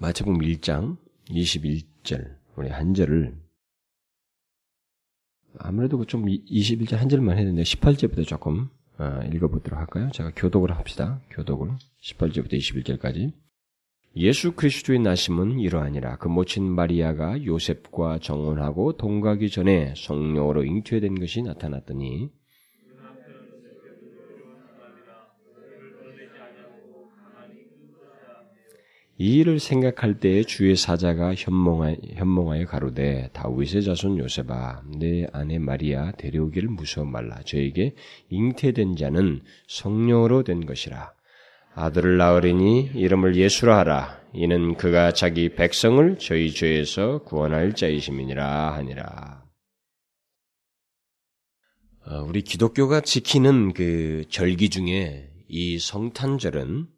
마태복음 1장 21절 우리 한 절을 아무래도 좀 21절 한 절만 되는데 18절부터 조금 어, 읽어보도록 할까요? 제가 교독을 합시다. 교독을 18절부터 21절까지 예수 그리스도의 나심은 이러하니라. 그 모친 마리아가 요셉과 정혼하고 동가기 전에 성령으로 잉태된 것이 나타났더니 이 일을 생각할 때에 주의 사자가 현몽하여, 가로되 다윗의 자손 요셉아 내 아내 마리아 데려오기를 무서워 말라. 저에게 잉태된 자는 성령으로 된 것이라. 아들을 낳으리니 이름을 예수라 하라. 이는 그가 자기 백성을 저희 죄에서 구원할 자이심이니라 하니라. 어, 우리 기독교가 지키는 그 절기 중에 이 성탄절은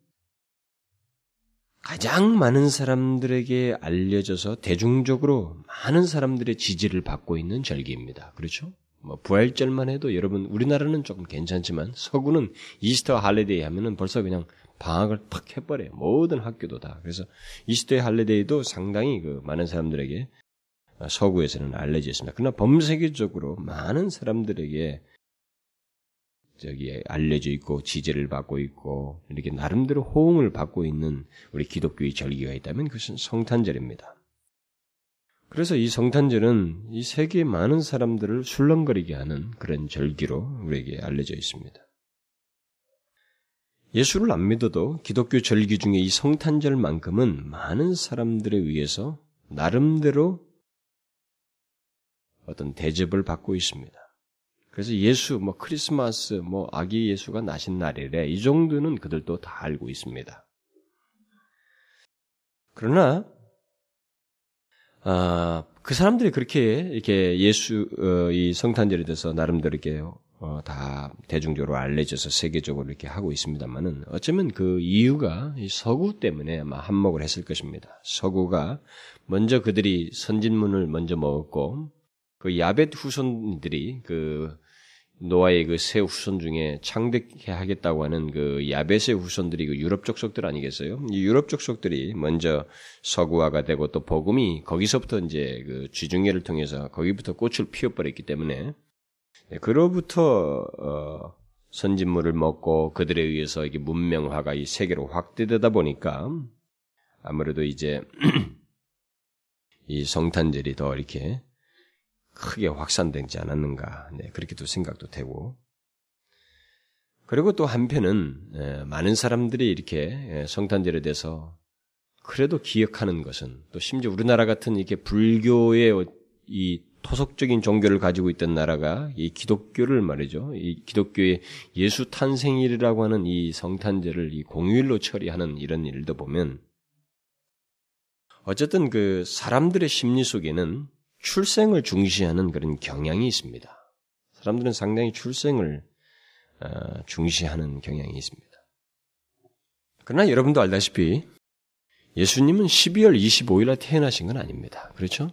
가장 많은 사람들에게 알려져서 대중적으로 많은 사람들의 지지를 받고 있는 절기입니다. 그렇죠? 뭐 부활절만 해도 여러분 우리나라는 조금 괜찮지만 서구는 Easter holiday 하면은 벌써 그냥 방학을 팍 해버려요. 모든 학교도 다. 그래서 Easter holiday도 상당히 그 많은 사람들에게 서구에서는 알려져 있습니다. 그러나 범세계적으로 많은 사람들에게 저기 알려져 있고 지지를 받고 있고 이렇게 나름대로 호응을 받고 있는 우리 기독교의 절기가 있다면 그것은 성탄절입니다. 그래서 이 성탄절은 이 세계 많은 사람들을 술렁거리게 하는 그런 절기로 우리에게 알려져 있습니다. 예수를 안 믿어도 기독교 절기 중에 이 성탄절만큼은 많은 사람들에 의해서 나름대로 어떤 대접을 받고 있습니다. 그래서 예수, 뭐 크리스마스, 뭐 아기 예수가 나신 날이래. 이 정도는 그들도 다 알고 있습니다. 그러나 아, 그 사람들이 그렇게 이렇게 예수 어, 이 성탄절에 대해서 나름대로 이렇게 어, 다 대중적으로 알려져서 세계적으로 이렇게 하고 있습니다만은 어쩌면 그 이유가 서구 때문에 아마 한몫을 했을 것입니다. 서구가 먼저 그들이 선진문을 먼저 먹었고 그 야벳 후손들이 그 노아의 그 세 후손 중에 창대해 하겠다고 하는 그 야벳의 후손들이 그 유럽 족속들 아니겠어요? 이 유럽 족속들이 먼저 서구화가 되고 또 복음이 거기서부터 이제 그 쥐중계를 통해서 거기부터 꽃을 피워버렸기 때문에 네, 그로부터 어 선진물을 먹고 그들에 의해서 이게 문명화가 이 세계로 확대되다 보니까 아무래도 이제 이 성탄절이 더 이렇게 크게 확산되지 않았는가. 네, 그렇게도 생각도 되고. 그리고 또 한편은 예, 많은 사람들이 이렇게 예, 성탄절에 대해서 그래도 기억하는 것은 또 심지어 우리나라 같은 이렇게 불교의 이 토속적인 종교를 가지고 있던 나라가 이 기독교를 말이죠. 이 기독교의 예수 탄생일이라고 하는 이 성탄절을 이 공휴일로 처리하는 이런 일도 보면 어쨌든 그 사람들의 심리 속에는 출생을 중시하는 그런 경향이 있습니다. 사람들은 상당히 출생을 어, 중시하는 경향이 있습니다. 그러나 여러분도 알다시피 예수님은 12월 25일에 태어나신 건 아닙니다. 그렇죠?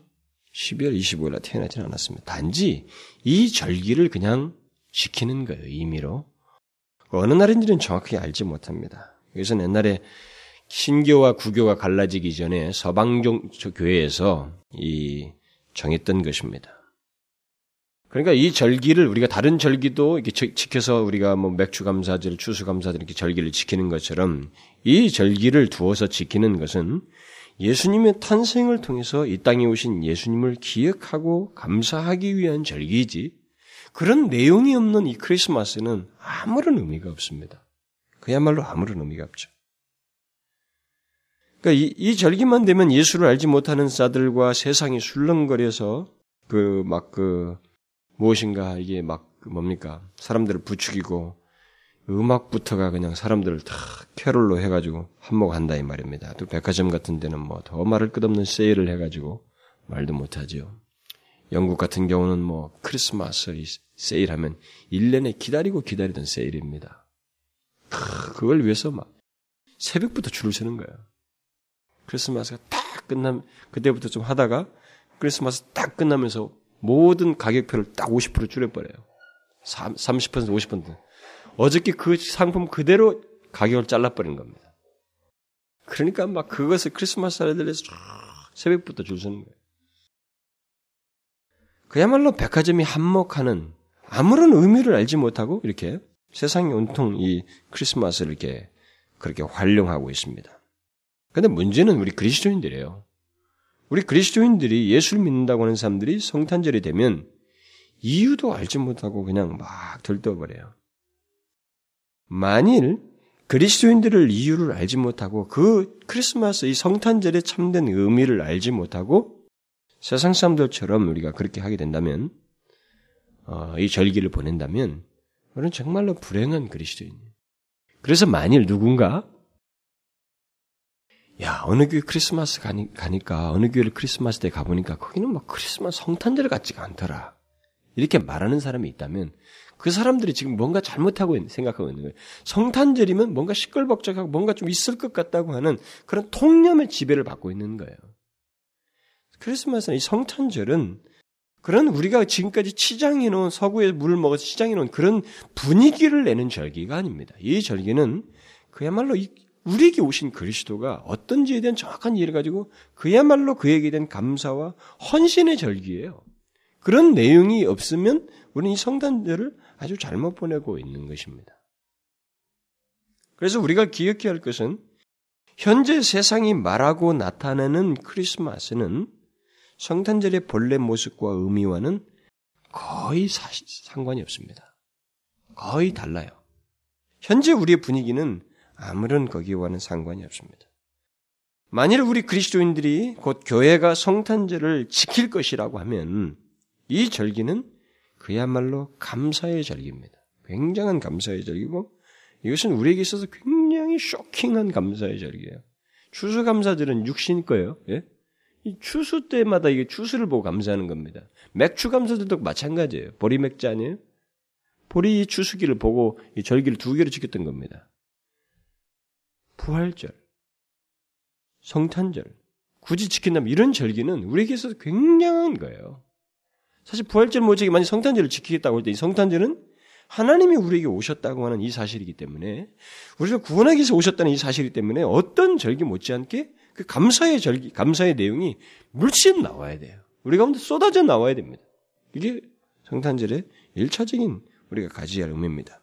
12월 25일에 태어나지 않았습니다. 단지 이 절기를 그냥 지키는 거예요, 의미로. 어느 날인지는 정확하게 알지 못합니다. 그래서 옛날에 신교와 구교가 갈라지기 전에 서방종 교회에서 이 정했던 것입니다. 그러니까 이 절기를 우리가 다른 절기도 이렇게 지켜서 우리가 뭐 맥주 감사절, 추수 감사절 이렇게 절기를 지키는 것처럼 이 절기를 두어서 지키는 것은 예수님의 탄생을 통해서 이 땅에 오신 예수님을 기억하고 감사하기 위한 절기이지 그런 내용이 없는 이 크리스마스는 아무런 의미가 없습니다. 그야말로 아무런 의미가 없죠. 그러니까 이, 이 절기만 되면 예수를 알지 못하는 자들과 세상이 술렁거려서 그 막그 그 무엇인가 이게 막그 뭡니까 사람들을 부추기고 음악부터가 그냥 사람들을 다 캐롤로 해가지고 한몫한다 이 말입니다. 또 백화점 같은 데는 뭐 더 말을 끝없는 세일을 해가지고 말도 못하죠. 영국 같은 경우는 뭐 크리스마스 세일하면 1년에 기다리고 기다리던 세일입니다. 그걸 위해서 막 새벽부터 줄을 서는 거예요. 크리스마스가 딱 끝나면 그때부터 좀 하다가 크리스마스 딱 끝나면서 모든 가격표를 딱 50% 줄여버려요. 30% 50%. 어저께 그 상품 그대로 가격을 잘라버린 겁니다. 그러니까 막 그것을 크리스마스 사례들에서 새벽부터 줄 서는 거예요. 그야말로 백화점이 한몫하는 아무런 의미를 알지 못하고 이렇게 세상이 온통 이 크리스마스를 이렇게 그렇게 활용하고 있습니다. 근데 문제는 우리 그리스도인들이에요. 우리 그리스도인들이 예수를 믿는다고 하는 사람들이 성탄절이 되면 이유도 알지 못하고 그냥 막 들떠버려요. 만일 그리스도인들을 이유를 알지 못하고 그 크리스마스 이 성탄절의 참된 의미를 알지 못하고 세상 사람들처럼 우리가 그렇게 하게 된다면 어, 이 절기를 보낸다면 우리는 정말로 불행한 그리스도인. 그래서 만일 누군가 야 어느 교회 크리스마스 가니, 가니까 어느 교회를 크리스마스 때 가보니까 거기는 막 크리스마스 성탄절 같지가 않더라. 이렇게 말하는 사람이 있다면 그 사람들이 지금 뭔가 잘못하고 있는, 생각하고 있는 거예요. 성탄절이면 뭔가 시끌벅적하고 뭔가 좀 있을 것 같다고 하는 그런 통념의 지배를 받고 있는 거예요. 크리스마스는 이 성탄절은 그런 우리가 지금까지 치장해 놓은 서구에 물을 먹어서 치장해 놓은 그런 분위기를 내는 절기가 아닙니다. 이 절기는 그야말로 우리에게 오신 그리스도가 어떤지에 대한 정확한 이해를 가지고 그야말로 그에게 대한 감사와 헌신의 절기예요. 그런 내용이 없으면 우리는 이 성탄절을 아주 잘못 보내고 있는 것입니다. 그래서 우리가 기억해야 할 것은 현재 세상이 말하고 나타내는 크리스마스는 성탄절의 본래 모습과 의미와는 거의 사실, 상관이 없습니다. 거의 달라요. 현재 우리의 분위기는 아무런 거기와는 상관이 없습니다. 만일 우리 그리스도인들이 곧 교회가 성탄절을 지킬 것이라고 하면 이 절기는 그야말로 감사의 절기입니다. 굉장한 감사의 절기고 이것은 우리에게 있어서 굉장히 쇼킹한 감사의 절기예요. 추수 감사들은 육신 거예요. 예? 이 추수 때마다 이게 추수를 보고 감사하는 겁니다. 맥주 감사들도 마찬가지예요. 보리 맥주 아니에요? 보리 추수기를 보고 이 절기를 두 개로 지켰던 겁니다. 부활절, 성탄절, 굳이 지킨다면 이런 절기는 우리에게 있어서 굉장한 거예요. 사실 부활절 모직이 만약 성탄절을 지키겠다고 할 때 이 성탄절은 하나님이 우리에게 오셨다고 하는 이 사실이기 때문에 우리가 구원하기 위해서 오셨다는 이 사실이기 때문에 어떤 절기 못지않게 그 감사의 절기, 감사의 내용이 물씬 나와야 돼요. 우리 가운데 쏟아져 나와야 됩니다. 이게 성탄절의 일차적인 우리가 가져야 할 의미입니다.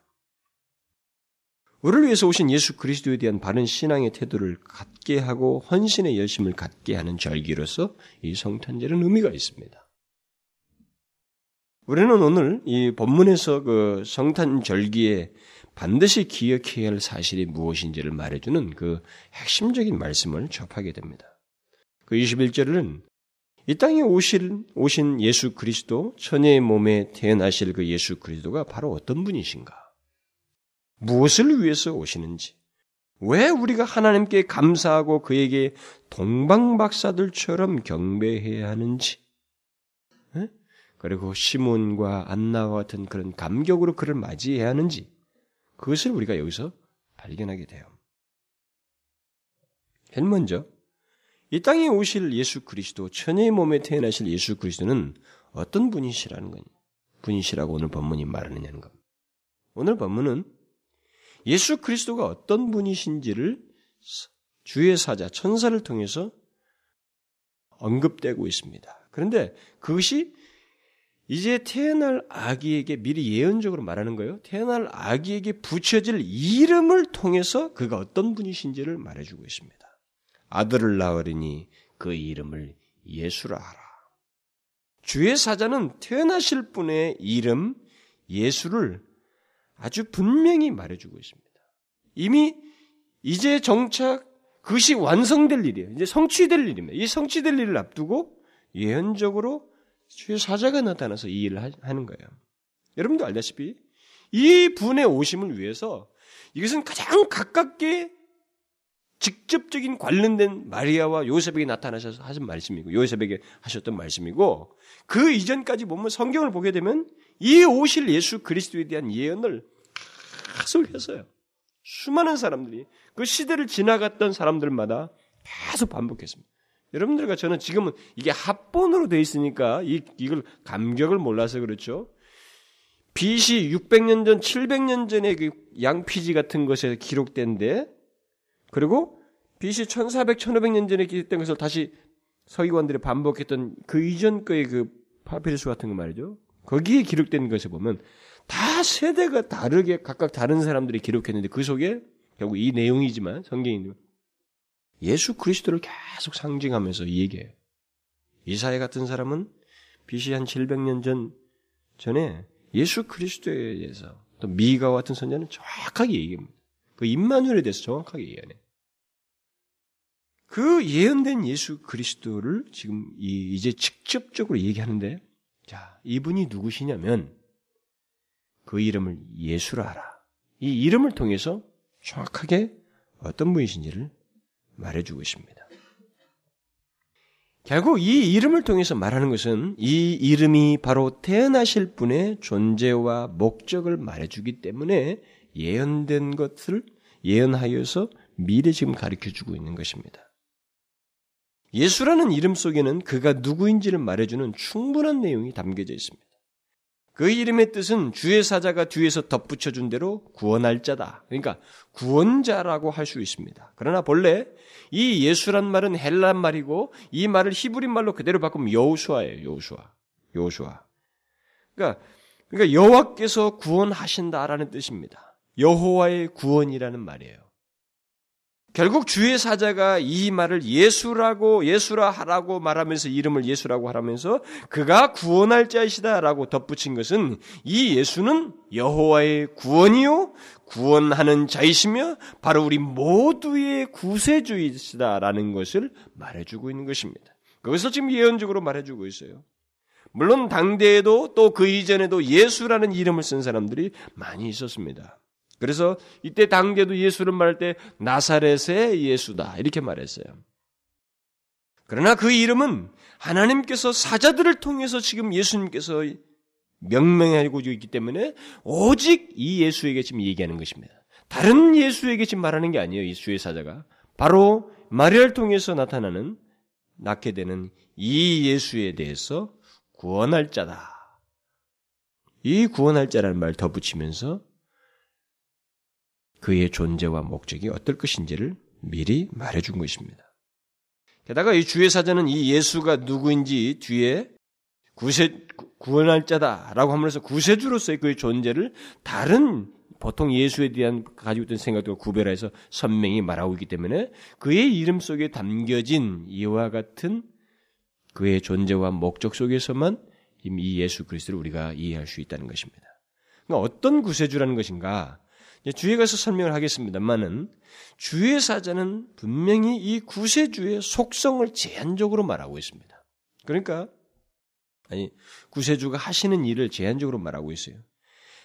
우리를 위해서 오신 예수 그리스도에 대한 바른 신앙의 태도를 갖게 하고 헌신의 열심을 갖게 하는 절기로서 이 성탄절은 의미가 있습니다. 우리는 오늘 이 본문에서 그 성탄절기에 반드시 기억해야 할 사실이 무엇인지를 말해주는 그 핵심적인 말씀을 접하게 됩니다. 그 21절은 이 땅에 오실, 오신 예수 그리스도, 천의 몸에 태어나실 그 예수 그리스도가 바로 어떤 분이신가? 무엇을 위해서 오시는지? 왜 우리가 하나님께 감사하고 그에게 동방박사들처럼 경배해야 하는지? 그리고 시몬과 안나와 같은 그런 감격으로 그를 맞이해야 하는지 그것을 우리가 여기서 발견하게 돼요. 제일 먼저 이 땅에 오실 예수 그리스도, 천의 몸에 태어나실 예수 그리스도는 어떤 분이시라는 거 분이시라고 오늘 본문이 말하느냐는 것. 오늘 본문은 예수 그리스도가 어떤 분이신지를 주의 사자, 천사를 통해서 언급되고 있습니다. 그런데 그것이 이제 태어날 아기에게 미리 예언적으로 말하는 거예요. 태어날 아기에게 붙여질 이름을 통해서 그가 어떤 분이신지를 말해주고 있습니다. 아들을 낳으리니 그 이름을 예수라 하라. 주의 사자는 태어나실 분의 이름 예수를 아주 분명히 말해주고 있습니다. 이미 이제 정착 그것이 완성될 일이에요. 이제 성취될 일입니다. 이 성취될 일을 앞두고 예언적으로 사자가 나타나서 이 일을 하는 거예요. 여러분도 알다시피 이 분의 오심을 위해서 이것은 가장 가깝게 직접적인 관련된 마리아와 요셉에게 나타나셔서 하신 말씀이고 요셉에게 하셨던 말씀이고 그 이전까지 보면 성경을 보게 되면 이 오실 예수 그리스도에 대한 예언을 계속 했어요. 수많은 사람들이 그 시대를 지나갔던 사람들마다 계속 반복했습니다. 여러분들과 저는 지금은 이게 합본으로 돼 있으니까 이, 이걸 감격을 몰라서 그렇죠. BC 600년 전, 700년 전에 그 양피지 같은 것에 기록된데, 그리고 BC 1400, 1500년 전에 기록된 것을 다시 서기관들이 반복했던 그 이전 거의 그 파피루스 같은 거 말이죠. 거기에 기록된 것을 보면 다 세대가 다르게 각각 다른 사람들이 기록했는데 그 속에 결국 이 내용이지만 성경이 예수 그리스도를 계속 상징하면서 얘기해요. 이사야 같은 사람은 BC 한 700년 전 전에 예수 그리스도에 대해서 또 미가 같은 선자는 정확하게 얘기합니다. 그 임마누엘에 대해서 정확하게 얘기하네. 그 예언된 예수 그리스도를 지금 이제 직접적으로 얘기하는데, 자, 이분이 누구시냐면, 그 이름을 예수라 하라. 이 이름을 통해서 정확하게 어떤 분이신지를 말해주고 있습니다. 결국 이 이름을 통해서 말하는 것은 이 이름이 바로 태어나실 분의 존재와 목적을 말해주기 때문에 예언된 것을 예언하여서 미래 지금 가르쳐 주고 있는 것입니다. 예수라는 이름 속에는 그가 누구인지를 말해주는 충분한 내용이 담겨져 있습니다. 그 이름의 뜻은 주의 사자가 뒤에서 덧붙여준 대로 구원할 자다. 그러니까 구원자라고 할 수 있습니다. 그러나 본래 이 예수란 말은 헬란 말이고 이 말을 히브리 말로 그대로 바꾸면 여호수아예요. 여호수아. 여호수아. 그러니까 그러니까 여호와께서 구원하신다라는 뜻입니다. 여호와의 구원이라는 말이에요. 결국 주의 사자가 이 말을 예수라고 예수라 하라고 말하면서 이름을 예수라고 하라면서 그가 구원할 자이시다라고 덧붙인 것은 이 예수는 여호와의 구원이요 구원하는 자이시며 바로 우리 모두의 구세주이시다라는 것을 말해주고 있는 것입니다. 그것을 지금 예언적으로 말해주고 있어요. 물론 당대에도 또 그 이전에도 예수라는 이름을 쓴 사람들이 많이 있었습니다. 그래서 이때 당대도 예수를 말할 때 나사렛의 예수다 이렇게 말했어요. 그러나 그 이름은 하나님께서 사자들을 통해서 지금 예수님께서 명명하고 있기 때문에 오직 이 예수에게 지금 얘기하는 것입니다. 다른 예수에게 지금 말하는 게 아니에요. 이 주의 사자가 바로 마리아를 통해서 나타나는 낳게 되는 이 예수에 대해서 구원할 자다. 이 구원할 자라는 말 덧붙이면서 그의 존재와 목적이 어떨 것인지를 미리 말해준 것입니다. 게다가 이 주의 사자는 이 예수가 누구인지 뒤에 구세, 구원할 자다라고 하면서 구세주로서의 그의 존재를 다른 보통 예수에 대한 가지고 있던 생각과 구별해서 선명히 말하고 있기 때문에 그의 이름 속에 담겨진 이와 같은 그의 존재와 목적 속에서만 이 예수 그리스도를 우리가 이해할 수 있다는 것입니다. 그러니까 어떤 구세주라는 것인가? 주에 가서 설명을 하겠습니다만은 주의 사자는 분명히 이 구세주의 속성을 제한적으로 말하고 있습니다. 그러니까 아니 구세주가 하시는 일을 제한적으로 말하고 있어요.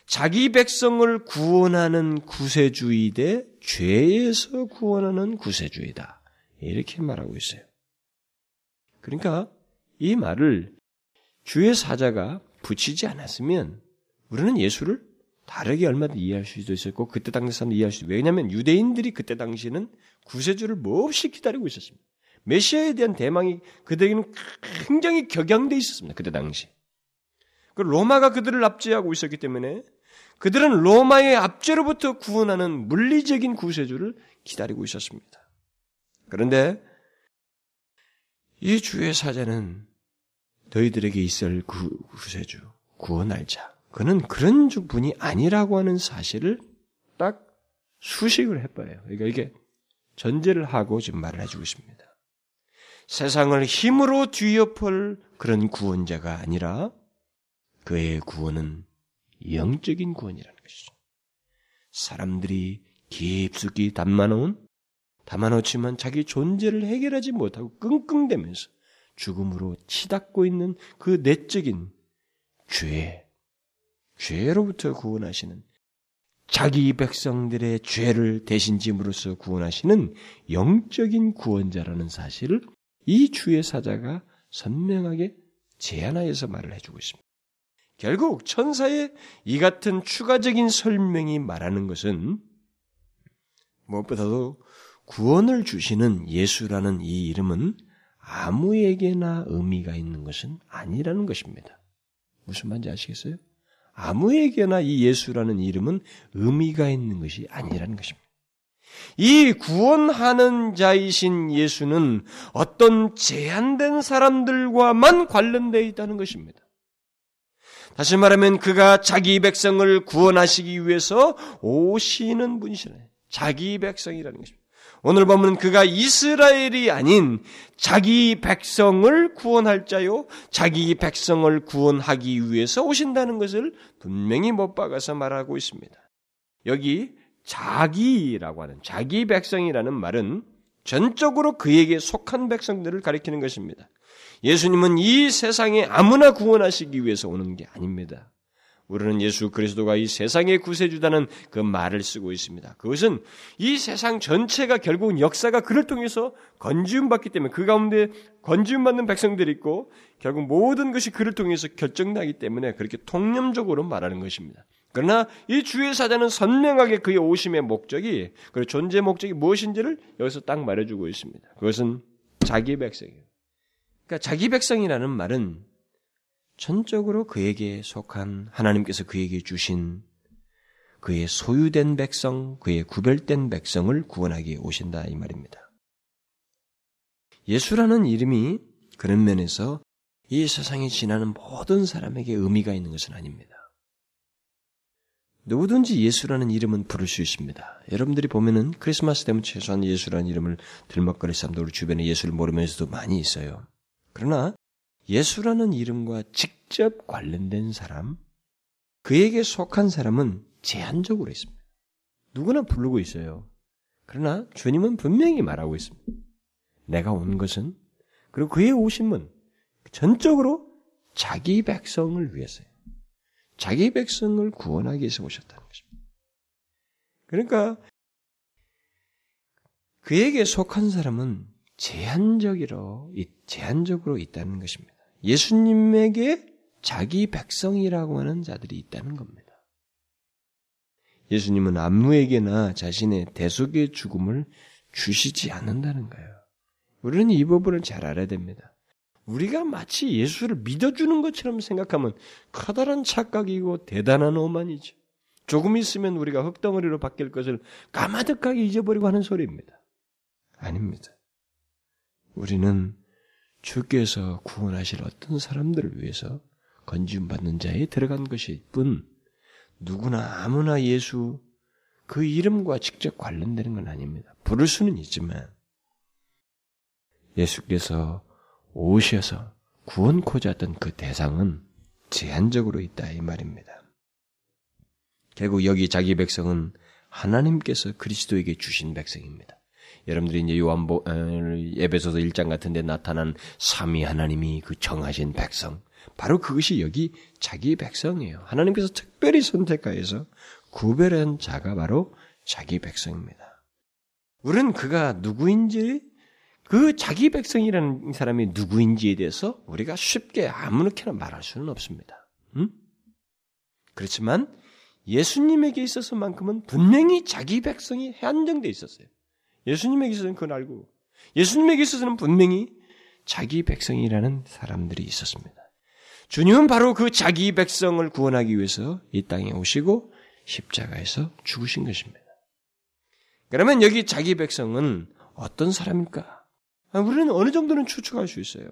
자기 백성을 구원하는 구세주이되 죄에서 구원하는 구세주이다. 이렇게 말하고 있어요. 그러니까 이 말을 주의 사자가 붙이지 않았으면 우리는 예수를 다르게 얼마든지 이해할 수도 있었고 그때 당시 사람들 이해할 수. 왜냐하면 유대인들이 그때 당시는 구세주를 몹시 기다리고 있었습니다. 메시아에 대한 대망이 그들에게는 굉장히 격양돼 있었습니다. 그때 당시. 그 로마가 그들을 압제하고 있었기 때문에 그들은 로마의 압제로부터 구원하는 물리적인 구세주를 기다리고 있었습니다. 그런데 이 주의 사자는 너희들에게 있을 구세주, 구원할 자, 그는 그런 분이 아니라고 하는 사실을 딱 수식을 해봐요. 그러니까 이게 전제를 하고 지금 말을 해주고 있습니다. 세상을 힘으로 뒤엎을 그런 구원자가 아니라 그의 구원은 영적인 구원이라는 것이죠. 사람들이 깊숙이 담아놓은 담아놓지만 자기 존재를 해결하지 못하고 끙끙대면서 죽음으로 치닫고 있는 그 내적인 죄, 죄로부터 구원하시는 자기 백성들의 죄를 대신 짐으로써 구원하시는 영적인 구원자라는 사실을 이 주의 사자가 선명하게 제안하여서 말을 해주고 있습니다. 결국 천사의 이 같은 추가적인 설명이 말하는 것은 무엇보다도 구원을 주시는 예수라는 이 이름은 아무에게나 의미가 있는 것은 아니라는 것입니다. 무슨 말인지 아시겠어요? 아무에게나 이 예수라는 이름은 의미가 있는 것이 아니라는 것입니다. 이 구원하는 자이신 예수는 어떤 제한된 사람들과만 관련되어 있다는 것입니다. 다시 말하면 그가 자기 백성을 구원하시기 위해서 오시는 분이시네. 자기 백성이라는 것입니다. 오늘 보면 그가 이스라엘이 아닌 자기 백성을 구원할 자요, 자기 백성을 구원하기 위해서 오신다는 것을 분명히 못 박아서 말하고 있습니다. 여기 자기라고 하는 자기 백성이라는 말은 전적으로 그에게 속한 백성들을 가리키는 것입니다. 예수님은 이 세상에 아무나 구원하시기 위해서 오는 게 아닙니다. 우리는 예수 그리스도가 이 세상의 구세주다는 그 말을 쓰고 있습니다. 그것은 이 세상 전체가 결국은 역사가 그를 통해서 건지움 받기 때문에 그 가운데 건지움 받는 백성들이 있고 결국 모든 것이 그를 통해서 결정나기 때문에 그렇게 통념적으로 말하는 것입니다. 그러나 이 주의 사자는 선명하게 그의 오심의 목적이 그 존재 목적이 무엇인지를 여기서 딱 말해주고 있습니다. 그것은 자기 백성이에요. 그러니까 자기 백성이라는 말은 전적으로 그에게 속한 하나님께서 그에게 주신 그의 소유된 백성, 그의 구별된 백성을 구원하기 오신다 이 말입니다. 예수라는 이름이 그런 면에서 이 세상에 지나는 모든 사람에게 의미가 있는 것은 아닙니다. 누구든지 예수라는 이름은 부를 수 있습니다. 여러분들이 보면은 크리스마스 때문에 최소한 예수라는 이름을 들먹거릴 사람도 우리 주변에 예수를 모르면서도 많이 있어요. 그러나 예수라는 이름과 직접 관련된 사람, 그에게 속한 사람은 제한적으로 있습니다. 누구나 부르고 있어요. 그러나 주님은 분명히 말하고 있습니다. 내가 온 것은 그리고 그의 오심은 전적으로 자기 백성을 위해서요. 자기 백성을 구원하기 위해서 오셨다는 것입니다. 그러니까 그에게 속한 사람은 제한적으로 제한적으로 있다는 것입니다. 예수님에게 자기 백성이라고 하는 자들이 있다는 겁니다. 예수님은 안무에게나 자신의 대속의 죽음을 주시지 않는다는 거예요. 우리는 이 부분을 잘 알아야 됩니다. 우리가 마치 예수를 믿어주는 것처럼 생각하면 커다란 착각이고 대단한 오만이죠. 조금 있으면 우리가 흙덩어리로 바뀔 것을 까마득하게 잊어버리고 하는 소리입니다. 아닙니다. 우리는 주께서 구원하실 어떤 사람들을 위해서 건지움 받는 자에 들어간 것일 뿐 누구나 아무나 예수 그 이름과 직접 관련되는 건 아닙니다. 부를 수는 있지만 예수께서 오셔서 구원코자 했던 그 대상은 제한적으로 있다 이 말입니다. 결국 여기 자기 백성은 하나님께서 그리스도에게 주신 백성입니다. 여러분들이 이제 요한보 에베소서 1장 같은 데 나타난 삼위 하나님이 그 정하신 백성 바로 그것이 여기 자기 백성이에요. 하나님께서 특별히 선택하여서 구별한 자가 바로 자기 백성입니다. 우리는 그가 누구인지 그 자기 백성이라는 사람이 누구인지에 대해서 우리가 쉽게 아무렇게나 말할 수는 없습니다. 음? 그렇지만 예수님에게 있어서만큼은 분명히 자기 백성이 한정되어 있었어요. 예수님에게 있어서는 그건 알고 예수님에게 있어서는 분명히 자기 백성이라는 사람들이 있었습니다. 주님은 바로 그 자기 백성을 구원하기 위해서 이 땅에 오시고 십자가에서 죽으신 것입니다. 그러면 여기 자기 백성은 어떤 사람일까? 아, 우리는 어느 정도는 추측할 수 있어요.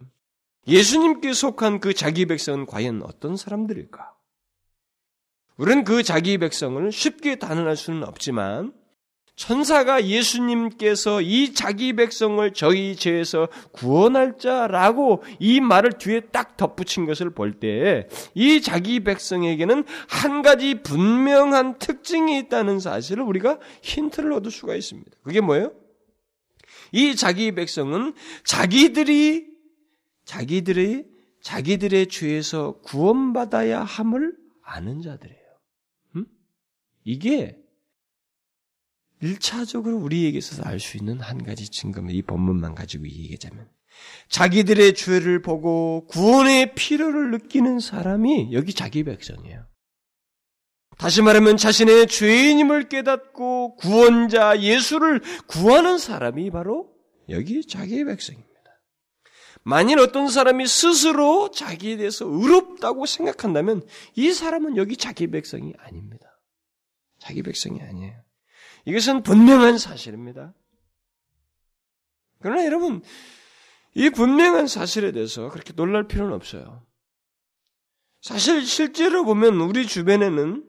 예수님께 속한 그 자기 백성은 과연 어떤 사람들일까? 우리는 그 자기 백성을 쉽게 단언할 수는 없지만 천사가 예수님께서 이 자기 백성을 저희 죄에서 구원할 자라고 이 말을 뒤에 딱 덧붙인 것을 볼때이 자기 백성에게는 한 가지 분명한 특징이 있다는 사실을 우리가 힌트를 얻을 수가 있습니다. 그게 뭐예요? 이 자기 백성은 자기들이 자기들이 자기들의 죄에서 구원받아야 함을 아는 자들이에요. 음? 이게 1차적으로 우리에게 있어서 알 수 있는 한 가지 증거입니다. 이 본문만 가지고 얘기하자면. 자기들의 죄를 보고 구원의 필요를 느끼는 사람이 여기 자기 백성이에요. 다시 말하면 자신의 죄인임을 깨닫고 구원자 예수를 구하는 사람이 바로 여기 자기의 백성입니다. 만일 어떤 사람이 스스로 자기에 대해서 의롭다고 생각한다면 이 사람은 여기 자기 백성이 아닙니다. 자기 백성이 아니에요. 이것은 분명한 사실입니다. 그러나 여러분, 이 분명한 사실에 대해서 그렇게 놀랄 필요는 없어요. 사실 실제로 보면 우리 주변에는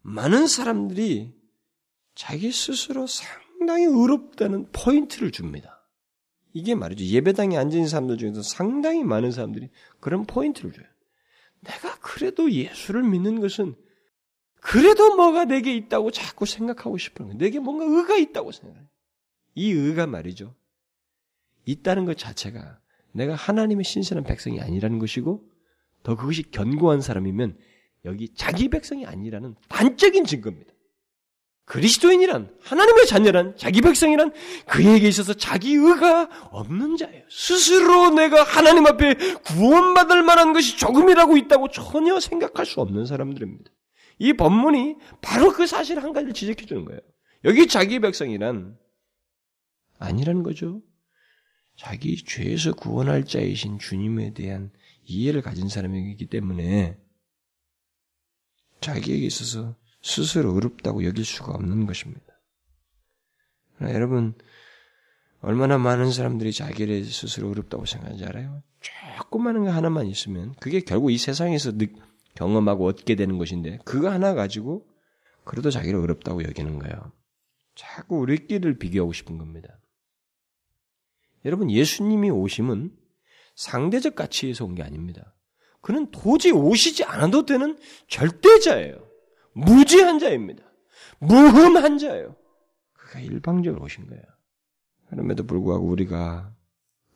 많은 사람들이 자기 스스로 상당히 의롭다는 포인트를 줍니다. 이게 말이죠. 예배당에 앉은 사람들 중에서 상당히 많은 사람들이 그런 포인트를 줘요. 내가 그래도 예수를 믿는 것은 그래도 뭐가 내게 있다고 자꾸 생각하고 싶은 거예요. 내게 뭔가 의가 있다고 생각해요. 이 의가 말이죠. 있다는 것 자체가 내가 하나님의 신선한 백성이 아니라는 것이고 더 그것이 견고한 사람이면 여기 자기 백성이 아니라는 단적인 증거입니다. 그리스도인이란 하나님의 자녀란 자기 백성이란 그에게 있어서 자기 의가 없는 자예요. 스스로 내가 하나님 앞에 구원받을 만한 것이 조금이라고 있다고 전혀 생각할 수 없는 사람들입니다. 이 본문이 바로 그 사실 한 가지를 지적해 주는 거예요. 여기 자기 백성이란 아니라는 거죠. 자기 죄에서 구원할 자이신 주님에 대한 이해를 가진 사람이기 때문에 자기에게 있어서 스스로 어렵다고 여길 수가 없는 것입니다. 여러분, 얼마나 많은 사람들이 자기를 스스로 어렵다고 생각하는지 알아요? 조그마한 거 하나만 있으면 그게 결국 이 세상에서 경험하고 얻게 되는 것인데 그거 하나 가지고 그래도 자기를 어렵다고 여기는 거예요. 자꾸 우리끼리를 비교하고 싶은 겁니다. 여러분 예수님이 오심은 상대적 가치에서 온 게 아닙니다. 그는 도저히 오시지 않아도 되는 절대자예요. 무지한 자입니다. 무흠한 자예요. 그가 일방적으로 오신 거예요. 그럼에도 불구하고 우리가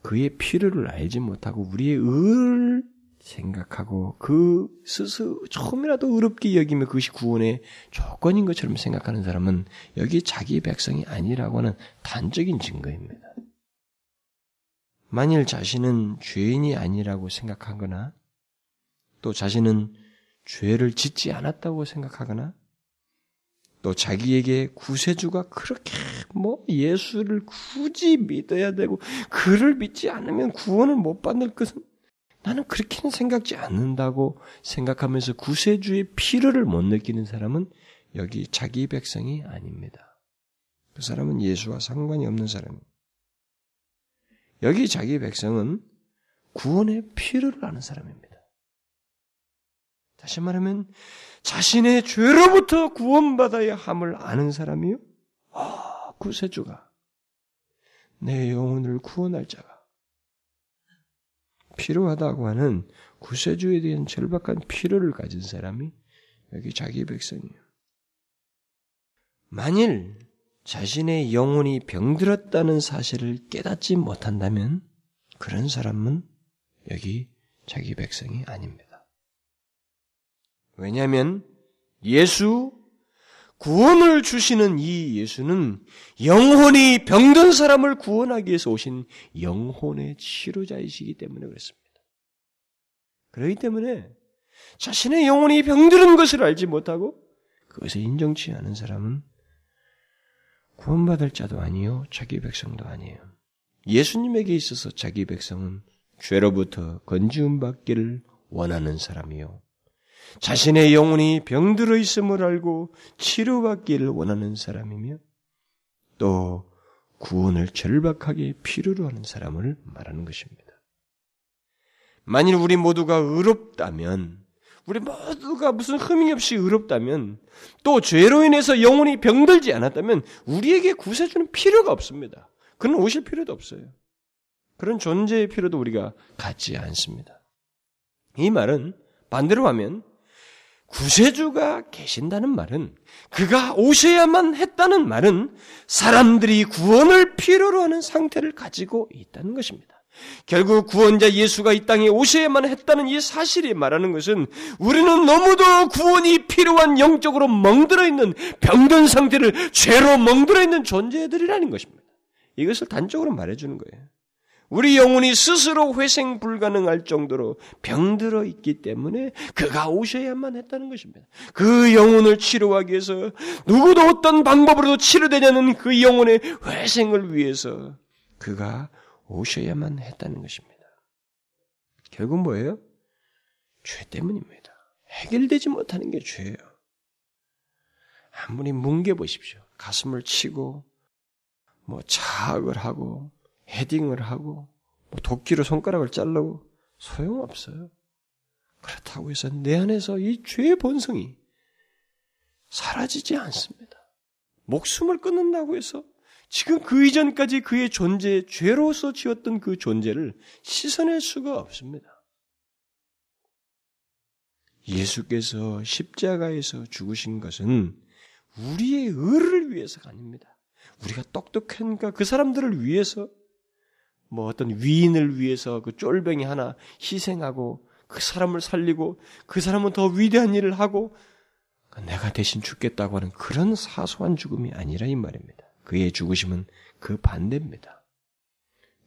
그의 필요를 알지 못하고 우리의 을 생각하고 그 스스로 조금이라도 의롭게 여기며 그것이 구원의 조건인 것처럼 생각하는 사람은 여기 자기 백성이 아니라고 하는 단적인 증거입니다. 만일 자신은 죄인이 아니라고 생각하거나 또 자신은 죄를 짓지 않았다고 생각하거나 또 자기에게 구세주가 그렇게 뭐 예수를 굳이 믿어야 되고 그를 믿지 않으면 구원을 못 받을 것은 나는 그렇게는 생각지 않는다고 생각하면서 구세주의 필요를 못 느끼는 사람은 여기 자기 백성이 아닙니다. 그 사람은 예수와 상관이 없는 사람입니다. 여기 자기 백성은 구원의 필요를 아는 사람입니다. 다시 말하면 자신의 죄로부터 구원받아야 함을 아는 사람이요. 아, 구세주가 내 영혼을 구원할 자가 필요하다고 하는 구세주에 대한 절박한 필요를 가진 사람이 여기 자기 백성이에요. 만일 자신의 영혼이 병들었다는 사실을 깨닫지 못한다면 그런 사람은 여기 자기 백성이 아닙니다. 왜냐하면 예수 구원을 주시는 이 예수는 영혼이 병든 사람을 구원하기 위해서 오신 영혼의 치료자이시기 때문에 그렇습니다. 그렇기 때문에 자신의 영혼이 병드는 것을 알지 못하고 그것을 인정치 않은 사람은 구원받을 자도 아니요, 자기 백성도 아니에요. 예수님에게 있어서 자기 백성은 죄로부터 건지움 받기를 원하는 사람이요. 자신의 영혼이 병들어 있음을 알고 치료받기를 원하는 사람이며 또 구원을 절박하게 필요로 하는 사람을 말하는 것입니다. 만일 우리 모두가 의롭다면 우리 모두가 무슨 흠이 없이 의롭다면 또 죄로 인해서 영혼이 병들지 않았다면 우리에게 구세주는 필요가 없습니다. 그는 오실 필요도 없어요. 그런 존재의 필요도 우리가 갖지 않습니다. 이 말은 반대로 하면 구세주가 계신다는 말은 그가 오셔야만 했다는 말은 사람들이 구원을 필요로 하는 상태를 가지고 있다는 것입니다. 결국 구원자 예수가 이 땅에 오셔야만 했다는 이 사실이 말하는 것은 우리는 너무도 구원이 필요한 영적으로 멍들어 있는 병든 상태를 죄로 멍들어 있는 존재들이라는 것입니다. 이것을 단적으로 말해주는 거예요. 우리 영혼이 스스로 회생 불가능할 정도로 병들어 있기 때문에 그가 오셔야만 했다는 것입니다. 그 영혼을 치료하기 위해서 누구도 어떤 방법으로도 치료되냐는 그 영혼의 회생을 위해서 그가 오셔야만 했다는 것입니다. 결국 뭐예요? 죄 때문입니다. 해결되지 못하는 게 죄예요. 아무리 뭉개 보십시오. 가슴을 치고 뭐 자학을 하고 헤딩을 하고 뭐 도끼로 손가락을 자르고 소용없어요. 그렇다고 해서 내 안에서 이 죄의 본성이 사라지지 않습니다. 목숨을 끊는다고 해서 지금 그 이전까지 그의 존재, 죄로서 지었던 그 존재를 씻어낼 수가 없습니다. 예수께서 십자가에서 죽으신 것은 우리의 의를 위해서가 아닙니다. 우리가 똑똑한가 그 사람들을 위해서 뭐 어떤 위인을 위해서 그 쫄병이 하나 희생하고 그 사람을 살리고 그 사람은 더 위대한 일을 하고 내가 대신 죽겠다고 하는 그런 사소한 죽음이 아니라 이 말입니다. 그의 죽으심은 그 반대입니다.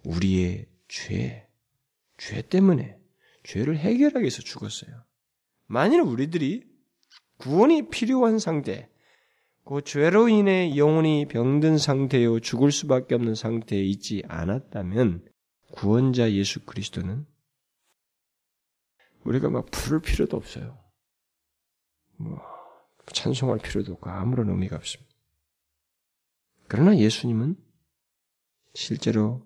우리의 죄, 죄 때문에 죄를 해결하기 위해서 죽었어요. 만일 우리들이 구원이 필요한 상태, 그 죄로 인해 영혼이 병든 상태요 죽을 수밖에 없는 상태에 있지 않았다면 구원자 예수 그리스도는 우리가 막 부를 필요도 없어요. 뭐 찬송할 필요도 없고 아무런 의미가 없습니다. 그러나 예수님은 실제로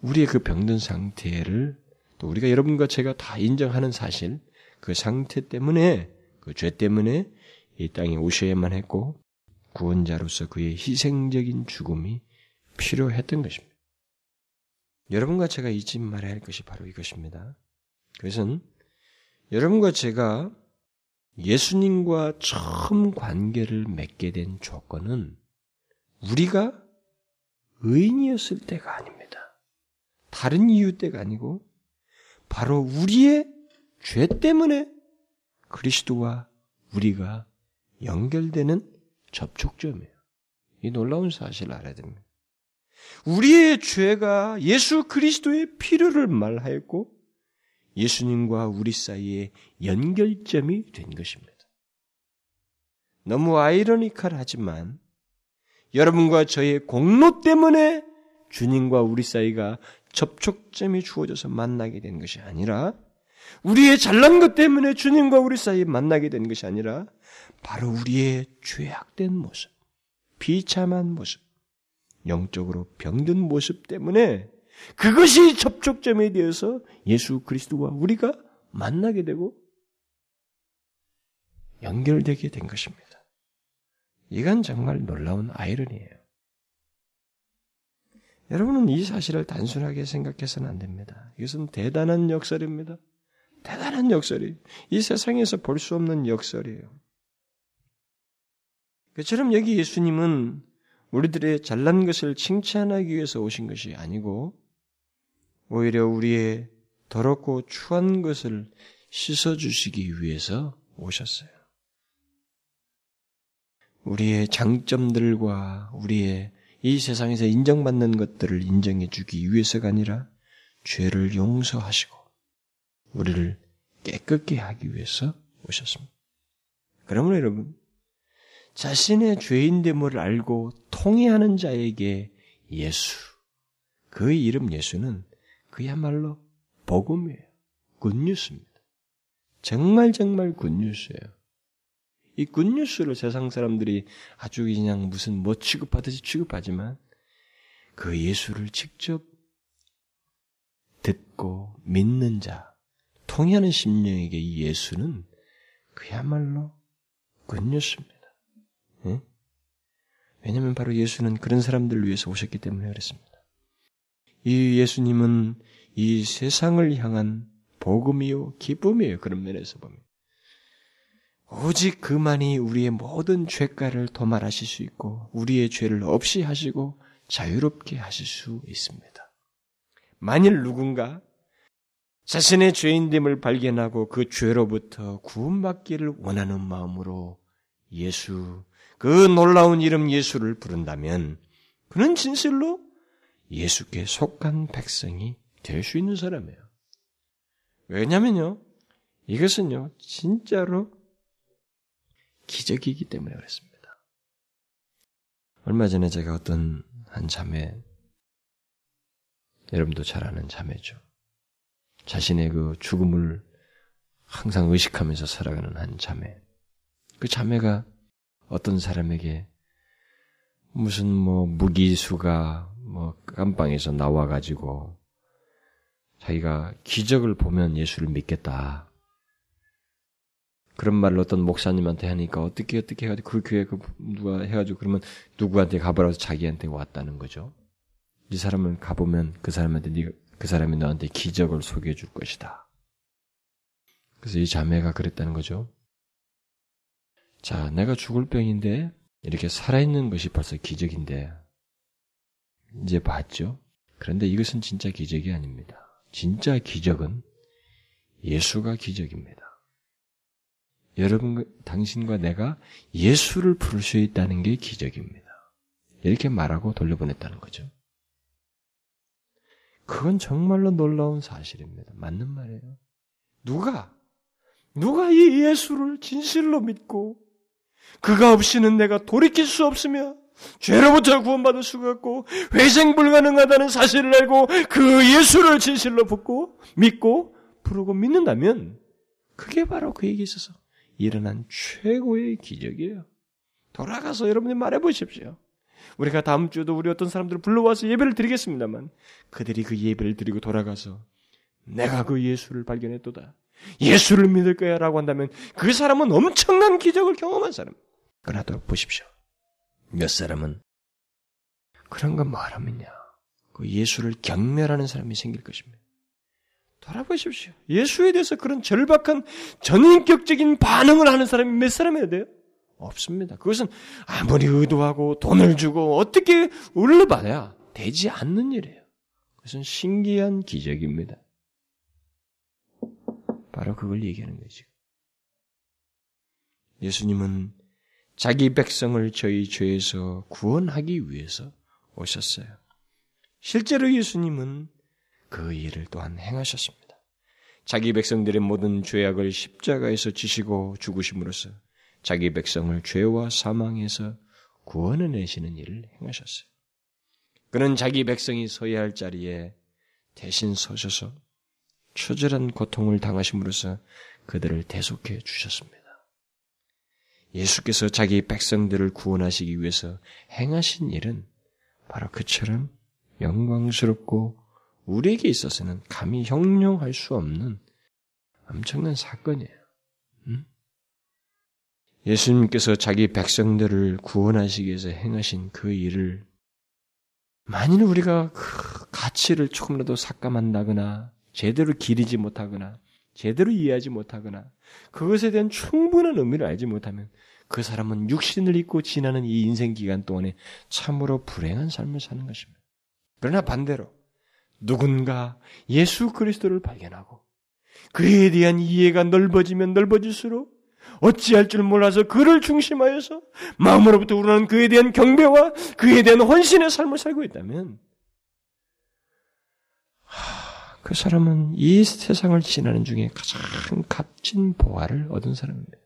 우리의 그 병든 상태를 또 우리가 여러분과 제가 다 인정하는 사실 그 상태 때문에 그 죄 때문에 이 땅에 오셔야만 했고 구원자로서 그의 희생적인 죽음이 필요했던 것입니다. 여러분과 제가 잊지 말아야 할 것이 바로 이것입니다. 그것은 여러분과 제가 예수님과 처음 관계를 맺게 된 조건은 우리가 의인이었을 때가 아닙니다. 다른 이유 때가 아니고 바로 우리의 죄 때문에 그리스도와 우리가 연결되는 접촉점이에요. 이 놀라운 사실을 알아야 됩니다. 우리의 죄가 예수 그리스도의 필요를 말하였고 예수님과 우리 사이에 연결점이 된 것입니다. 너무 아이러니컬하지만 여러분과 저의 공로 때문에 주님과 우리 사이가 접촉점이 주어져서 만나게 된 것이 아니라 우리의 잘난 것 때문에 주님과 우리 사이에 만나게 된 것이 아니라 바로 우리의 죄악된 모습, 비참한 모습, 영적으로 병든 모습 때문에 그것이 접촉점에 되어서 예수 그리스도와 우리가 만나게 되고 연결되게 된 것입니다. 이건 정말 놀라운 아이러니예요. 여러분은 이 사실을 단순하게 생각해서는 안 됩니다. 이것은 대단한 역설입니다. 대단한 역설이 이 세상에서 볼 수 없는 역설이에요. 그처럼 여기 예수님은 우리들의 잘난 것을 칭찬하기 위해서 오신 것이 아니고 오히려 우리의 더럽고 추한 것을 씻어주시기 위해서 오셨어요. 우리의 장점들과 우리의 이 세상에서 인정받는 것들을 인정해 주기 위해서가 아니라 죄를 용서하시고 우리를 깨끗게 하기 위해서 오셨습니다. 그러므로 여러분, 자신의 죄인됨을 알고 통해하는 자에게 예수, 그 이름 예수는 그야말로 복음이에요. 굿뉴스입니다. 정말 정말 굿뉴스예요. 이 굿뉴스를 세상 사람들이 아주 그냥 무슨 뭐 취급하듯이 취급하지만 그 예수를 직접 듣고 믿는 자, 통해하는 심령에게 이 예수는 그야말로 굿뉴스입니다. 예? 왜냐하면 바로 예수는 그런 사람들을 위해서 오셨기 때문에 그렇습니다. 이 예수님은 이 세상을 향한 복음이요 기쁨이에요. 그런 면에서 보면 오직 그만이 우리의 모든 죄가를 도말하실 수 있고 우리의 죄를 없이 하시고 자유롭게 하실 수 있습니다. 만일 누군가 자신의 죄인됨을 발견하고 그 죄로부터 구원받기를 원하는 마음으로 예수, 그 놀라운 이름 예수를 부른다면 그는 진실로 예수께 속한 백성이 될 수 있는 사람이에요. 왜냐면요, 이것은요, 진짜로 기적이기 때문에 그렇습니다. 얼마 전에 제가 어떤 한 자매, 여러분도 잘 아는 자매죠. 자신의 그 죽음을 항상 의식하면서 살아가는 한 자매. 그 자매가 어떤 사람에게 무슨 뭐 무기수가 뭐 깜빵에서 나와 가지고 자기가 기적을 보면 예수를 믿겠다. 그런 말을 어떤 목사님한테 하니까 어떻게 어떻게 해가지고 그 교회 그 누가 해가지고 그러면 누구한테 가보라고 자기한테 왔다는 거죠. 이 사람을 가보면 그 사람한테 네가 그 사람이 너한테 기적을 소개해 줄 것이다. 그래서 이 자매가 그랬다는 거죠. 자, 내가 죽을 병인데 이렇게 살아있는 것이 벌써 기적인데 이제 봤죠. 그런데 이것은 진짜 기적이 아닙니다. 진짜 기적은 예수가 기적입니다. 여러분, 당신과 내가 예수를 부를 수 있다는 게 기적입니다. 이렇게 말하고 돌려보냈다는 거죠. 그건 정말로 놀라운 사실입니다. 맞는 말이에요. 누가, 누가 이 예수를 진실로 믿고, 그가 없이는 내가 돌이킬 수 없으며, 죄로부터 구원받을 수가 없고, 회생 불가능하다는 사실을 알고, 그 예수를 진실로 붙고, 믿고, 부르고 믿는다면, 그게 바로 그에게 있어서 일어난 최고의 기적이에요. 돌아가서 여러분이 말해 보십시오. 우리가 다음 주도 우리 어떤 사람들을 불러와서 예배를 드리겠습니다만 그들이 그 예배를 드리고 돌아가서 내가 그 예수를 발견했도다. 예수를 믿을 거야 라고 한다면 그 사람은 엄청난 기적을 경험한 사람. 또 보십시오. 몇 사람은 그런 건 뭐하라면요. 그 예수를 경멸하는 사람이 생길 것입니다. 돌아보십시오. 예수에 대해서 그런 절박한 전인격적인 반응을 하는 사람이 몇 사람이어야 돼요? 없습니다. 그것은 아무리 의도하고 돈을 주고 어떻게 울려봐야 되지 않는 일이에요. 그것은 신기한 기적입니다. 바로 그걸 얘기하는 거죠. 예수님은 자기 백성을 저희 죄에서 구원하기 위해서 오셨어요. 실제로 예수님은 그 일을 또한 행하셨습니다. 자기 백성들의 모든 죄악을 십자가에서 지시고 죽으심으로써 자기 백성을 죄와 사망에서 구원해내시는 일을 행하셨어요. 그는 자기 백성이 서야 할 자리에 대신 서셔서 처절한 고통을 당하심으로써 그들을 대속해 주셨습니다. 예수께서 자기 백성들을 구원하시기 위해서 행하신 일은 바로 그처럼 영광스럽고 우리에게 있어서는 감히 형용할 수 없는 엄청난 사건이에요. 음? 예수님께서 자기 백성들을 구원하시기 위해서 행하신 그 일을 만일 우리가 그 가치를 조금이라도 삭감한다거나 제대로 기리지 못하거나 제대로 이해하지 못하거나 그것에 대한 충분한 의미를 알지 못하면 그 사람은 육신을 입고 지나는 이 인생 기간 동안에 참으로 불행한 삶을 사는 것입니다. 그러나 반대로 누군가 예수 그리스도를 발견하고 그에 대한 이해가 넓어지면 넓어질수록 어찌할 줄 몰라서 그를 중심하여서 마음으로부터 우러나는 그에 대한 경배와 그에 대한 헌신의 삶을 살고 있다면 그 사람은 이 세상을 지나는 중에 가장 값진 보화를 얻은 사람입니다.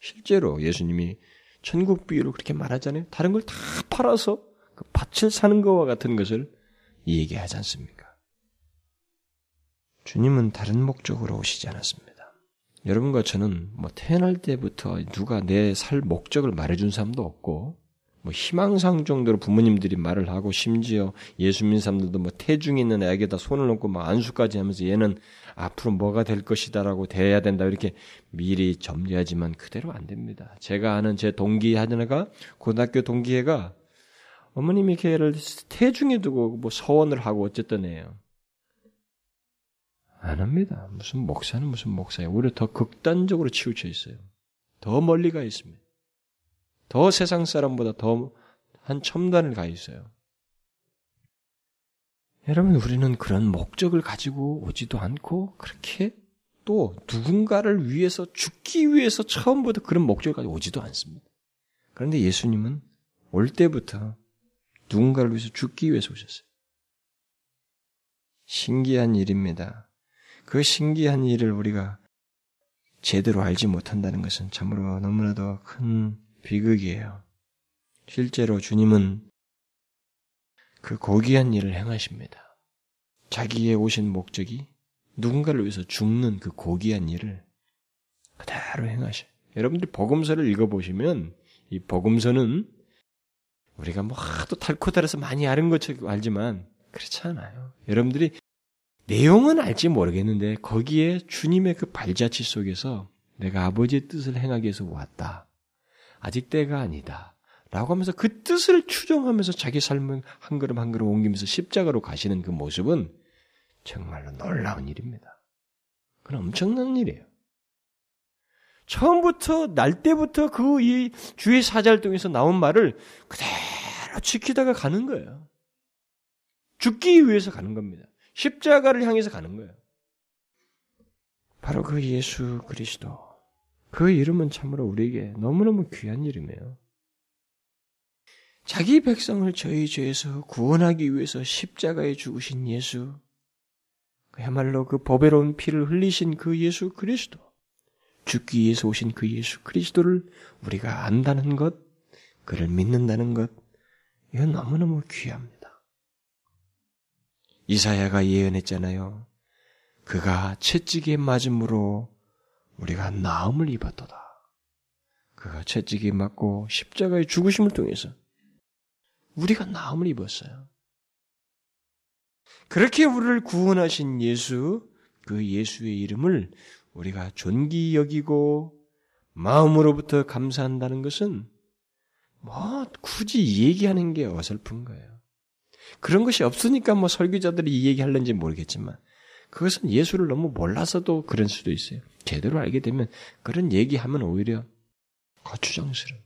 실제로 예수님이 천국 비유로 그렇게 말하잖아요. 다른 걸 다 팔아서 그 밭을 사는 것과 같은 것을 얘기하지 않습니까? 주님은 다른 목적으로 오시지 않았습니다. 여러분과 저는 뭐 태어날 때부터 누가 내 살 목적을 말해준 사람도 없고 뭐 희망상 정도로 부모님들이 말을 하고 심지어 예수 믿는 사람들도 뭐 태중에 있는 애에다 손을 놓고 막 안수까지 하면서 얘는 앞으로 뭐가 될 것이다라고 돼야 된다 이렇게 미리 점리하지만 그대로 안 됩니다. 제가 아는 제 동기 하나가 고등학교 동기애가 어머님이 걔를 태중에 두고 뭐 서원을 하고 어쨌든 해요. 안 합니다. 무슨 목사는 무슨 목사예요. 오히려 더 극단적으로 치우쳐 있어요. 더 멀리 가 있습니다. 더 세상 사람보다 더 한 첨단을 가 있어요. 여러분, 우리는 그런 목적을 가지고 오지도 않고, 그렇게 또 누군가를 위해서 죽기 위해서 처음부터 그런 목적을 가지고 오지도 않습니다. 그런데 예수님은 올 때부터 누군가를 위해서 죽기 위해서 오셨어요. 신기한 일입니다. 그 신기한 일을 우리가 제대로 알지 못한다는 것은 참으로 너무나도 큰 비극이에요. 실제로 주님은 그 고귀한 일을 행하십니다. 자기의 오신 목적이 누군가를 위해서 죽는 그 고귀한 일을 그대로 행하셔. 여러분들이 복음서를 읽어보시면 이 복음서는 우리가 뭐 하도 탈코 달아서 많이 아는 것처럼 알지만 그렇지 않아요. 여러분들이 내용은 알지 모르겠는데 거기에 주님의 그 발자취 속에서 내가 아버지의 뜻을 행하기 위해서 왔다. 아직 때가 아니다. 라고 하면서 그 뜻을 추정하면서 자기 삶을 한 걸음 한 걸음 옮기면서 십자가로 가시는 그 모습은 정말로 놀라운 일입니다. 그건 엄청난 일이에요. 처음부터 날 때부터 그 이 주의 사절동에서 나온 말을 그대로 지키다가 가는 거예요. 죽기 위해서 가는 겁니다. 십자가를 향해서 가는 거예요. 바로 그 예수 그리스도. 그 이름은 참으로 우리에게 너무너무 귀한 이름이에요. 자기 백성을 저희 죄에서 구원하기 위해서 십자가에 죽으신 예수. 그야말로 그 법외로운 피를 흘리신 그 예수 그리스도. 죽기 위해서 오신 그 예수 그리스도를 우리가 안다는 것, 그를 믿는다는 것, 이건 너무너무 귀합니다. 이사야가 예언했잖아요. 그가 채찍에 맞음으로 우리가 나음을 입었도다. 그가 채찍에 맞고 십자가의 죽으심을 통해서 우리가 나음을 입었어요. 그렇게 우리를 구원하신 예수, 그 예수의 이름을 우리가 존귀 여기고 마음으로부터 감사한다는 것은 뭐 굳이 얘기하는 게 어설픈 거예요. 그런 것이 없으니까 뭐 설교자들이 이 얘기 할는지 모르겠지만 그것은 예수를 너무 몰라서도 그럴 수도 있어요. 제대로 알게 되면 그런 얘기하면 오히려 거추장스러워.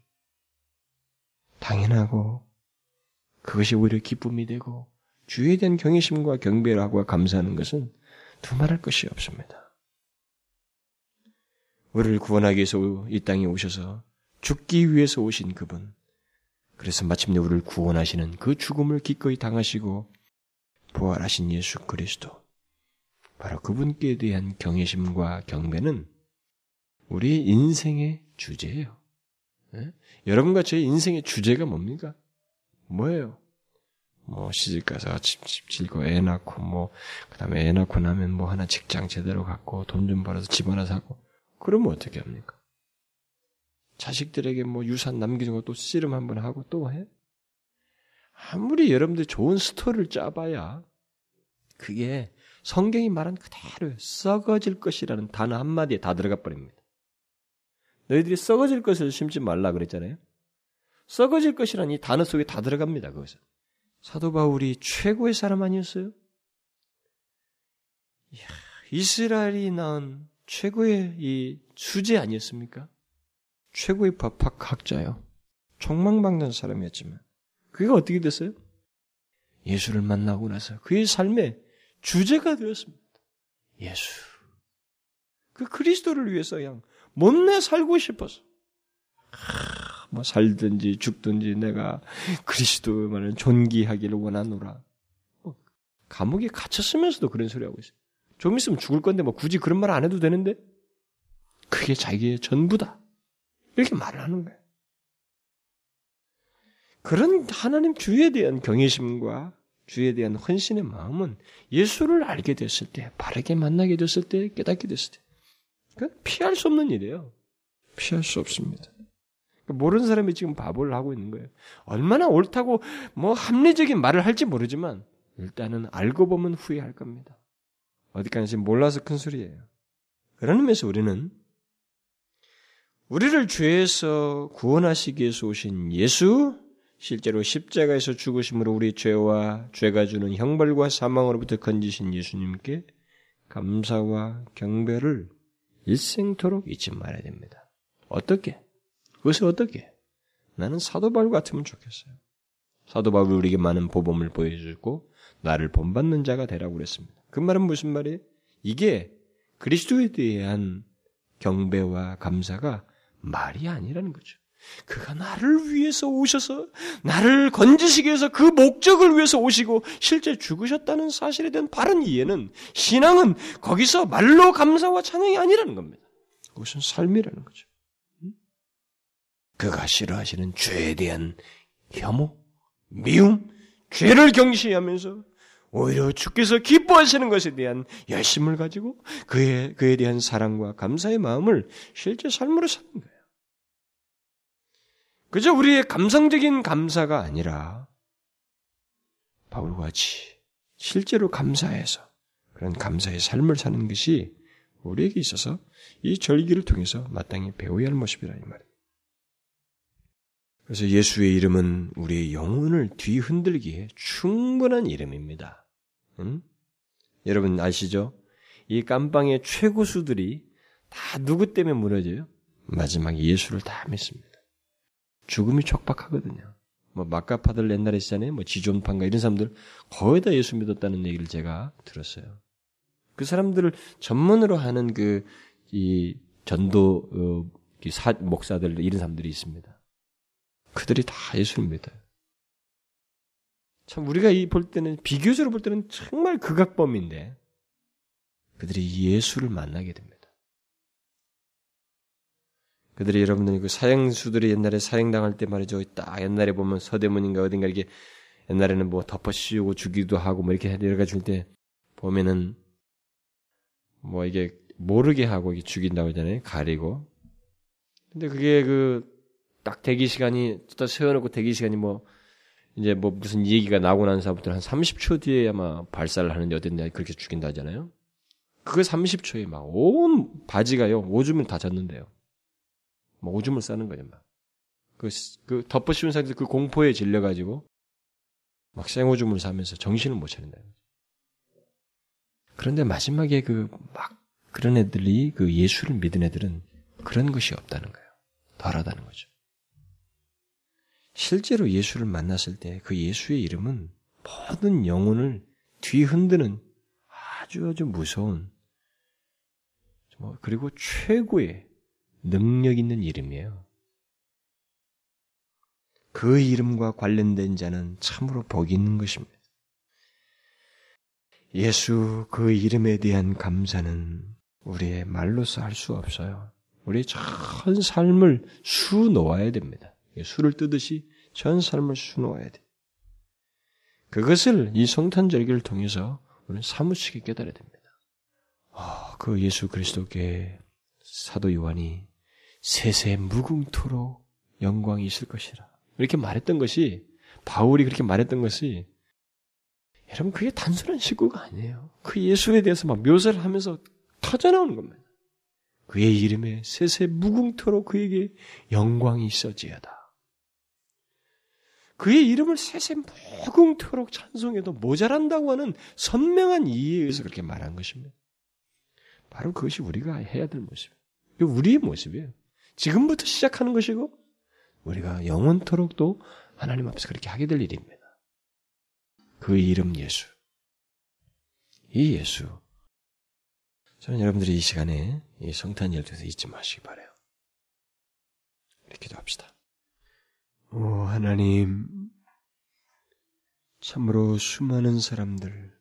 당연하고 그것이 오히려 기쁨이 되고 주에 대한 경외심과 경배를 하고 감사하는 것은 두말할 것이 없습니다. 우리를 구원하기 위해서 이 땅에 오셔서 죽기 위해서 오신 그분. 그래서 마침내 우리를 구원하시는 그 죽음을 기꺼이 당하시고 부활하신 예수 그리스도. 바로 그분께 대한 경외심과 경배는 우리 인생의 주제예요. 네? 여러분과 저의 인생의 주제가 뭡니까? 뭐예요? 뭐 시집 가서 집, 집 짓고 애 낳고 뭐 그다음에 애 낳고 나면 뭐 하나 직장 제대로 갖고 돈 좀 벌어서 집 하나 사고 그러면 어떻게 합니까? 자식들에게 뭐 유산 남기는 것도 씨름 한번 하고 또 해? 아무리 여러분들 좋은 스토리를 짜봐야 그게 성경이 말한 그대로 썩어질 것이라는 단어 한마디에 다 들어가 버립니다. 너희들이 썩어질 것을 심지 말라 그랬잖아요. 썩어질 것이라는 이 단어 속에 다 들어갑니다. 그것은. 사도 바울이 최고의 사람 아니었어요? 이야, 이스라엘이 낳은 최고의 이 수제 아니었습니까? 최고의 법학학자요. 총망박는 사람이었지만 그게 어떻게 됐어요? 예수를 만나고 나서 그의 삶의 주제가 되었습니다. 예수. 그 그리스도를 위해서 그냥 못내 살고 싶어서. 하, 뭐 살든지 죽든지 내가 그리스도만을 존귀하기를 원하노라. 뭐 감옥에 갇혔으면서도 그런 소리 하고 있어요. 좀 있으면 죽을 건데 뭐 굳이 그런 말 안 해도 되는데 그게 자기의 전부다. 이렇게 말을 하는 거예요. 그런 하나님 주에 대한 경외심과 주에 대한 헌신의 마음은 예수를 알게 됐을 때, 바르게 만나게 됐을 때, 깨닫게 됐을 때, 그 피할 수 없는 일이에요. 피할 수 없습니다. 모르는 사람이 지금 바보를 하고 있는 거예요. 얼마나 옳다고 뭐 합리적인 말을 할지 모르지만 일단은 알고 보면 후회할 겁니다. 어디까지 몰라서 큰 소리예요. 그런 의미에서 우리는 우리를 죄에서 구원하시기 위해서 오신 예수, 실제로 십자가에서 죽으심으로 우리 죄와 죄가 주는 형벌과 사망으로부터 건지신 예수님께 감사와 경배를 일생토록 잊지 말아야 됩니다. 어떻게? 그것을 어떻게? 나는 사도 바울 같으면 좋겠어요. 사도 바울이 우리에게 많은 보범을 보여주고 나를 본받는 자가 되라고 그랬습니다. 그 말은 무슨 말이에요? 이게 그리스도에 대한 경배와 감사가 말이 아니라는 거죠. 그가 나를 위해서 오셔서 나를 건지시기 위해서 그 목적을 위해서 오시고 실제 죽으셨다는 사실에 대한 바른 이해는 신앙은 거기서 말로 감사와 찬양이 아니라는 겁니다. 그것은 삶이라는 거죠. 그가 싫어하시는 죄에 대한 혐오, 미움, 죄를 경시하면서 오히려 주께서 기뻐하시는 것에 대한 열심을 가지고 그에, 그에 대한 사랑과 감사의 마음을 실제 삶으로 사는 거예요. 그저 우리의 감성적인 감사가 아니라 바울과 같이 실제로 감사해서 그런 감사의 삶을 사는 것이 우리에게 있어서 이 절기를 통해서 마땅히 배워야 할 모습이라 이 말이에요. 그래서 예수의 이름은 우리의 영혼을 뒤흔들기에 충분한 이름입니다. 응? 여러분 아시죠? 이 깜빵의 최고수들이 다 누구 때문에 무너져요? 마지막에 예수를 다 믿습니다. 죽음이 촉박하거든요. 뭐 마카파들 옛날에 있잖아요. 뭐 지존판가 이런 사람들 거의 다 예수 믿었다는 얘기를 제가 들었어요. 그 사람들을 전문으로 하는 그 이 전도 어, 사, 목사들 이런 사람들이 있습니다. 그들이 다 예수를 믿어요. 참 우리가 이 볼 때는 비교적으로 볼 때는 정말 극악범인데 그들이 예수를 만나게 됩니다. 그들이 여러분들 그 사형수들이 옛날에 사형당할 때 말이죠. 딱 옛날에 보면 서대문인가 어딘가 이렇게 옛날에는 뭐 덮어 씌우고 주기도 하고 뭐 이렇게 내려가 줄때 보면은 뭐 이게 모르게 하고 이게 죽인다고 하잖아요. 가리고. 근데 그게 그 딱 대기 시간이 또 세워놓고 대기 시간이 뭐 이제 뭐 무슨 얘기가 나고 난 사부터 한 30초 뒤에 아마 발사를 하는데 어땠냐 그렇게 죽인다 하잖아요. 그 30초에 막 온 바지가요 오줌을 다 젖는데요. 뭐 오줌을 싸는 거죠, 막. 그, 그 덮어 씌운 상태에서 그 공포에 질려가지고 막 생오줌을 싸면서 정신을 못 차린다. 그런데 마지막에 그 막 그런 애들이 그 예수를 믿은 애들은 그런 것이 없다는 거예요. 덜하다는 거죠. 실제로 예수를 만났을 때 그 예수의 이름은 모든 영혼을 뒤흔드는 아주 아주 무서운 뭐 그리고 최고의 능력 있는 이름이에요. 그 이름과 관련된 자는 참으로 복이 있는 것입니다. 예수 그 이름에 대한 감사는 우리의 말로서 할 수 없어요. 우리의 전 삶을 수 놓아야 됩니다. 수를 뜨듯이 전 삶을 수 놓아야 돼. 그것을 이 성탄절기를 통해서 우리는 사무치게 깨달아야 됩니다. 아, 그 예수 그리스도께 사도 요한이 세세 무궁토록 영광이 있을 것이라. 이렇게 말했던 것이 바울이 그렇게 말했던 것이 여러분 그게 단순한 식구가 아니에요. 그 예수에 대해서 막 묘사를 하면서 터져 나오는 겁니다. 그의 이름에 세세 무궁토록 그에게 영광이 있어지어다. 그의 이름을 세세 무궁토록 찬송해도 모자란다고 하는 선명한 이해에 의해서 그렇게 말한 것입니다. 바로 그것이 우리가 해야 될 모습이에요. 우리의 모습이에요. 지금부터 시작하는 것이고 우리가 영원토록도 하나님 앞에서 그렇게 하게 될 일입니다. 그 이름 예수. 이 예수. 저는 여러분들이 이 시간에 이 성탄 열두에서 잊지 마시기 바래요. 이렇게 기도합시다. 오 하나님 참으로 수많은 사람들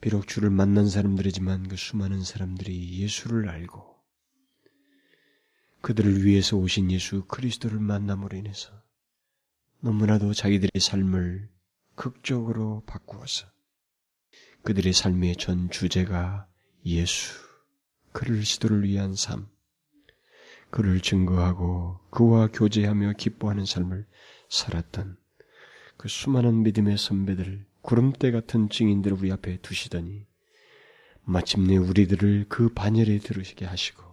비록 주를 만난 사람들이지만 그 수많은 사람들이 예수를 알고 그들을 위해서 오신 예수 그리스도를 만남으로 인해서 너무나도 자기들의 삶을 극적으로 바꾸어서 그들의 삶의 전 주제가 예수, 그리스도를 위한 삶, 그를 증거하고 그와 교제하며 기뻐하는 삶을 살았던 그 수많은 믿음의 선배들, 구름대 같은 증인들을 우리 앞에 두시더니 마침내 우리들을 그 반열에 들으시게 하시고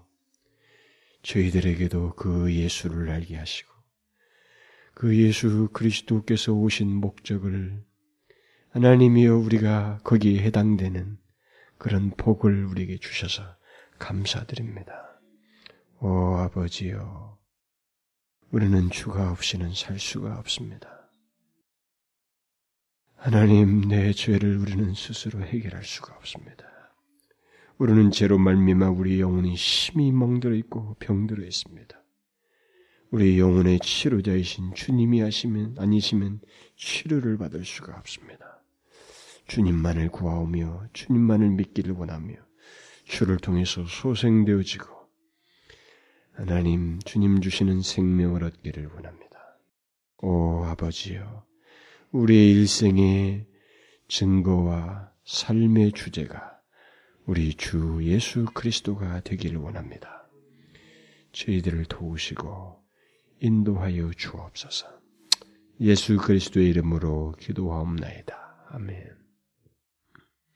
저희들에게도 그 예수를 알게 하시고 그 예수 그리스도께서 오신 목적을 하나님이여 우리가 거기에 해당되는 그런 복을 우리에게 주셔서 감사드립니다. 오 아버지여 우리는 주가 없이는 살 수가 없습니다. 하나님 내 죄를 우리는 스스로 해결할 수가 없습니다. 우리는 죄로 말미암아 우리 영혼이 심히 멍들어 있고 병들어 있습니다. 우리 영혼의 치료자이신 주님이 하시면 아니시면 치료를 받을 수가 없습니다. 주님만을 구하오며 주님만을 믿기를 원하며 주를 통해서 소생되어지고 하나님 주님 주시는 생명을 얻기를 원합니다. 오 아버지여 우리의 일생의 증거와 삶의 주제가 우리 주 예수 그리스도가 되기를 원합니다. 저희들을 도우시고 인도하여 주옵소서. 예수 그리스도의 이름으로 기도하옵나이다. 아멘.